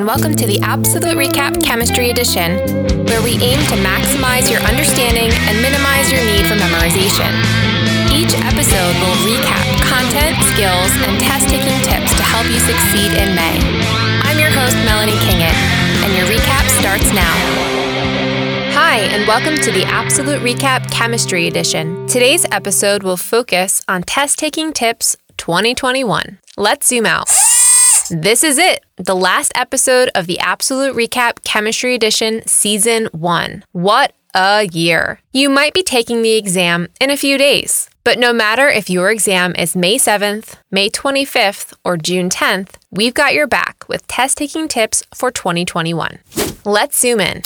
and welcome to the APsolute RecAP Chemistry Edition, where we aim to maximize your understanding and minimize your need for memorization. Each episode will recap content, skills, and test taking tips to help you succeed in May. I'm your host, Melanie Kingett, and your recap starts now. Hi, and welcome to the APsolute RecAP Chemistry Edition. Today's episode will focus on test taking tips 2021. Let's zoom out. This is it, the last episode of the APsolute RecAP Chemistry Edition Season 1. What a year! You might be taking the exam in a few days, but no matter if your exam is May 7th, May 25th, or June 10th, we've got your back with test taking tips for 2021. Let's zoom in.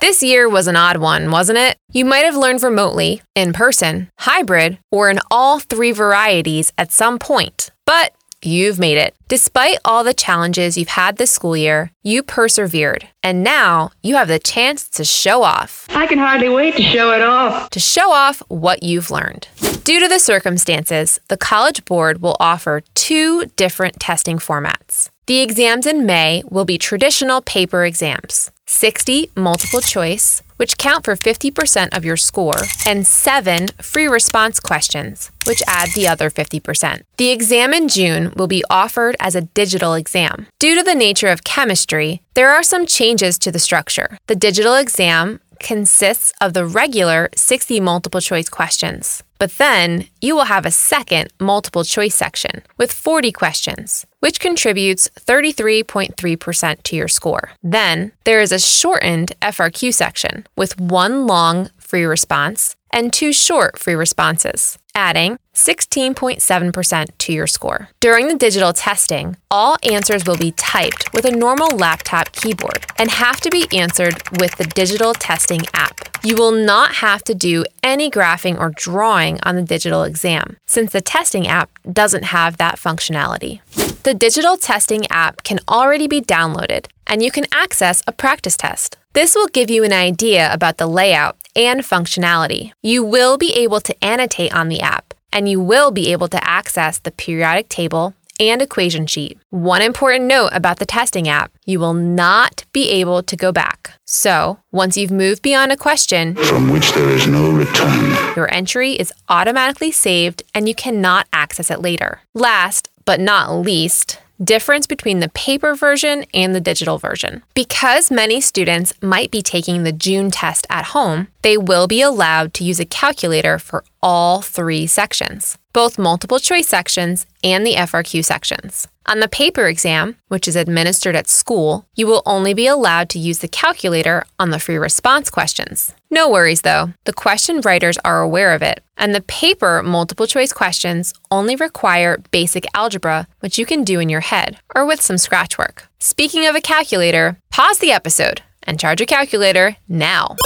This year was an odd one, wasn't it? You might have learned remotely, in person, hybrid, or in all three varieties at some point. But You've made it. Despite all the challenges you've had this school year, you persevered. And now you have the chance to show off. I can hardly wait to show it off. To show off what you've learned. Due to the circumstances, the College Board will offer two different testing formats. The exams in May will be traditional paper exams 60 multiple choice, which count for 50% of your score, and seven free response questions, which add the other 50%. The exam in June will be offered as a digital exam. Due to the nature of chemistry, there are some changes to the structure. The digital exam consists of the regular 60 multiple choice questions. But then you will have a second multiple choice section with 40 questions, which contributes 33.3% to your score. Then there is a shortened FRQ section with one long free response and two short free responses, adding 16.7% to your score. During the digital testing, all answers will be typed with a normal laptop keyboard and have to be answered with the digital testing app. You will not have to do any graphing or drawing on the digital exam, since the testing app doesn't have that functionality. The digital testing app can already be downloaded, and you can access a practice test. This will give you an idea about the layout and functionality. You will be able to annotate on the app, and you will be able to access the periodic table and equation sheet. One important note about the testing app you will not be able to go back. So, once you've moved beyond a question from which there is no return, your entry is automatically saved and you cannot access it later. Last but not least, difference between the paper version and the digital version. Because many students might be taking the June test at home, they will be allowed to use a calculator for all three sections, both multiple choice sections and the FRQ sections. On the paper exam, which is administered at school, you will only be allowed to use the calculator on the free response questions. No worries though, the question writers are aware of it, and the paper multiple choice questions only require basic algebra, which you can do in your head or with some scratch work. Speaking of a calculator, pause the episode and charge your calculator now,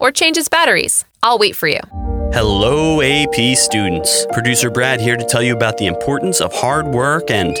or change its batteries. I'll wait for you. Hello, AP students. Producer Brad here to tell you about the importance of hard work and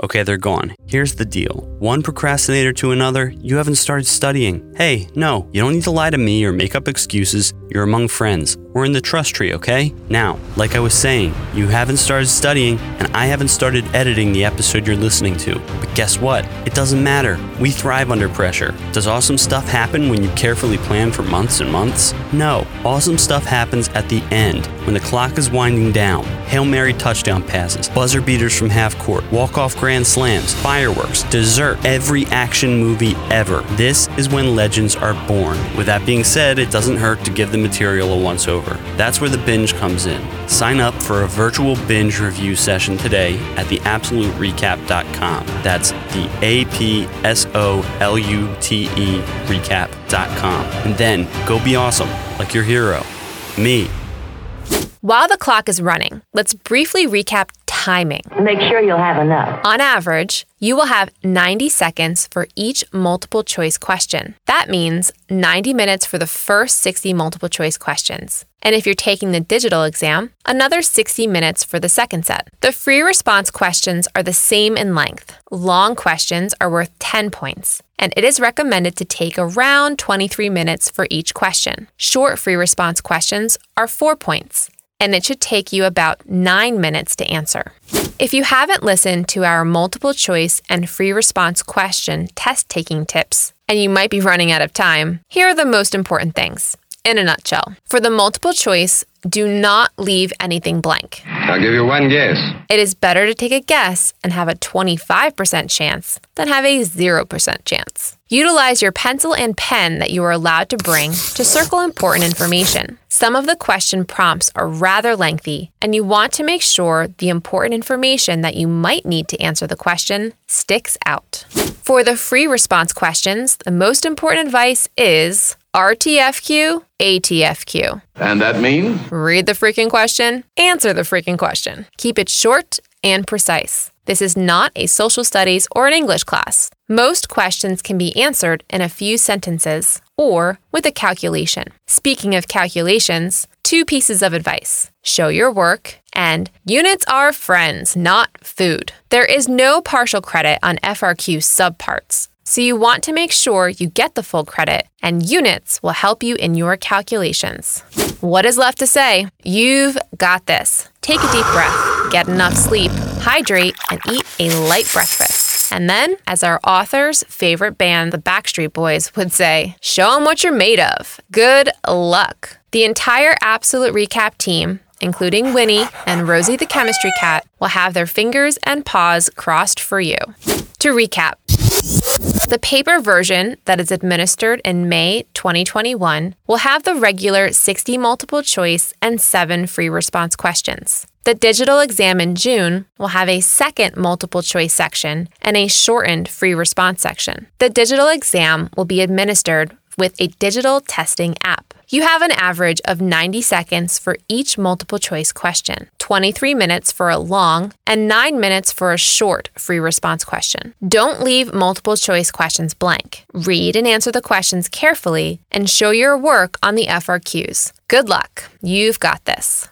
Okay, they're gone. Here's the deal one procrastinator to another, you haven't started studying. Hey, no, you don't need to lie to me or make up excuses. You're among friends. We're in the trust tree, okay? Now, like I was saying, you haven't started studying, and I haven't started editing the episode you're listening to. But guess what? It doesn't matter. We thrive under pressure. Does awesome stuff happen when you carefully plan for months and months? No. Awesome stuff happens at the end, when the clock is winding down. Hail Mary touchdown passes, buzzer beaters from half court, walk off grand slams, fireworks, dessert, every action movie ever. This is when legends are born. With that being said, it doesn't hurt to give the material a once over. That's where the binge comes in. Sign up for a virtual binge review session today at theapsoluterecap.com. That's the A P S O L U T E recap.com. And then go be awesome, like your hero, me. While the clock is running, let's briefly recap timing. Make sure you'll have enough. On average, you will have 90 seconds for each multiple choice question. That means 90 minutes for the first 60 multiple choice questions. And if you're taking the digital exam, another 60 minutes for the second set. The free response questions are the same in length. Long questions are worth 10 points, and it is recommended to take around 23 minutes for each question. Short free response questions are 4 points and it should take you about nine minutes to answer. If you haven't listened to our multiple choice and free response question test taking tips, and you might be running out of time, here are the most important things in a nutshell. For the multiple choice, do not leave anything blank. I'll give you one guess. It is better to take a guess and have a 25% chance than have a 0% chance. Utilize your pencil and pen that you are allowed to bring to circle important information. Some of the question prompts are rather lengthy, and you want to make sure the important information that you might need to answer the question sticks out. For the free response questions, the most important advice is RTFQ, ATFQ. And that means? Read the freaking question, answer the freaking question. Keep it short and precise. This is not a social studies or an English class. Most questions can be answered in a few sentences or with a calculation. Speaking of calculations, two pieces of advice show your work and units are friends, not food. There is no partial credit on FRQ subparts. So you want to make sure you get the full credit, and units will help you in your calculations. What is left to say? You've got this. Take a deep breath, get enough sleep, hydrate, and eat a light breakfast. And then, as our author's favorite band, the Backstreet Boys, would say, show them what you're made of. Good luck. The entire APsolute RecAP team, including Winnie and Rosie the Chemistry Cat, will have their fingers and paws crossed for you. To recap, the paper version that is administered in May 2021 will have the regular 60 multiple choice and 7 free response questions. The digital exam in June will have a second multiple choice section and a shortened free response section. The digital exam will be administered with a digital testing app. You have an average of 90 seconds for each multiple choice question, 23 minutes for a long, and 9 minutes for a short free response question. Don't leave multiple choice questions blank. Read and answer the questions carefully and show your work on the FRQs. Good luck. You've got this.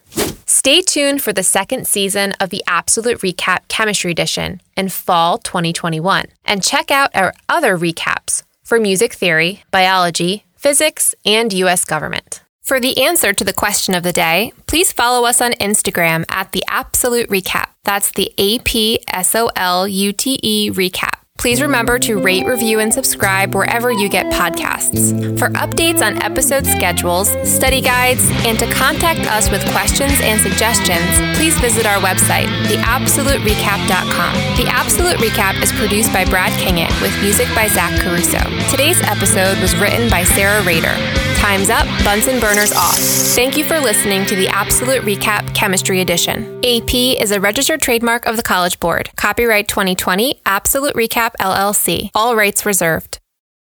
Stay tuned for the second season of the APsolute RecAP Chemistry Edition in fall 2021 and check out our other recaps for music theory, biology, physics, and U.S. government. For the answer to the question of the day, please follow us on Instagram at the APsolute RecAP. That's the A P S O L U T E Recap. Please remember to rate, review, and subscribe wherever you get podcasts. For updates on episode schedules, study guides, and to contact us with questions and suggestions, please visit our website, theapsoluterecap.com. The APsolute RecAP is produced by Brad Kingett with music by Zach Caruso. Today's episode was written by Sarah Rader. Time's up, Bunsen burners off. Thank you for listening to the APsolute RecAP Chemistry Edition. AP is a registered trademark of the College Board. Copyright 2020, APsolute RecAP LLC. All rights reserved.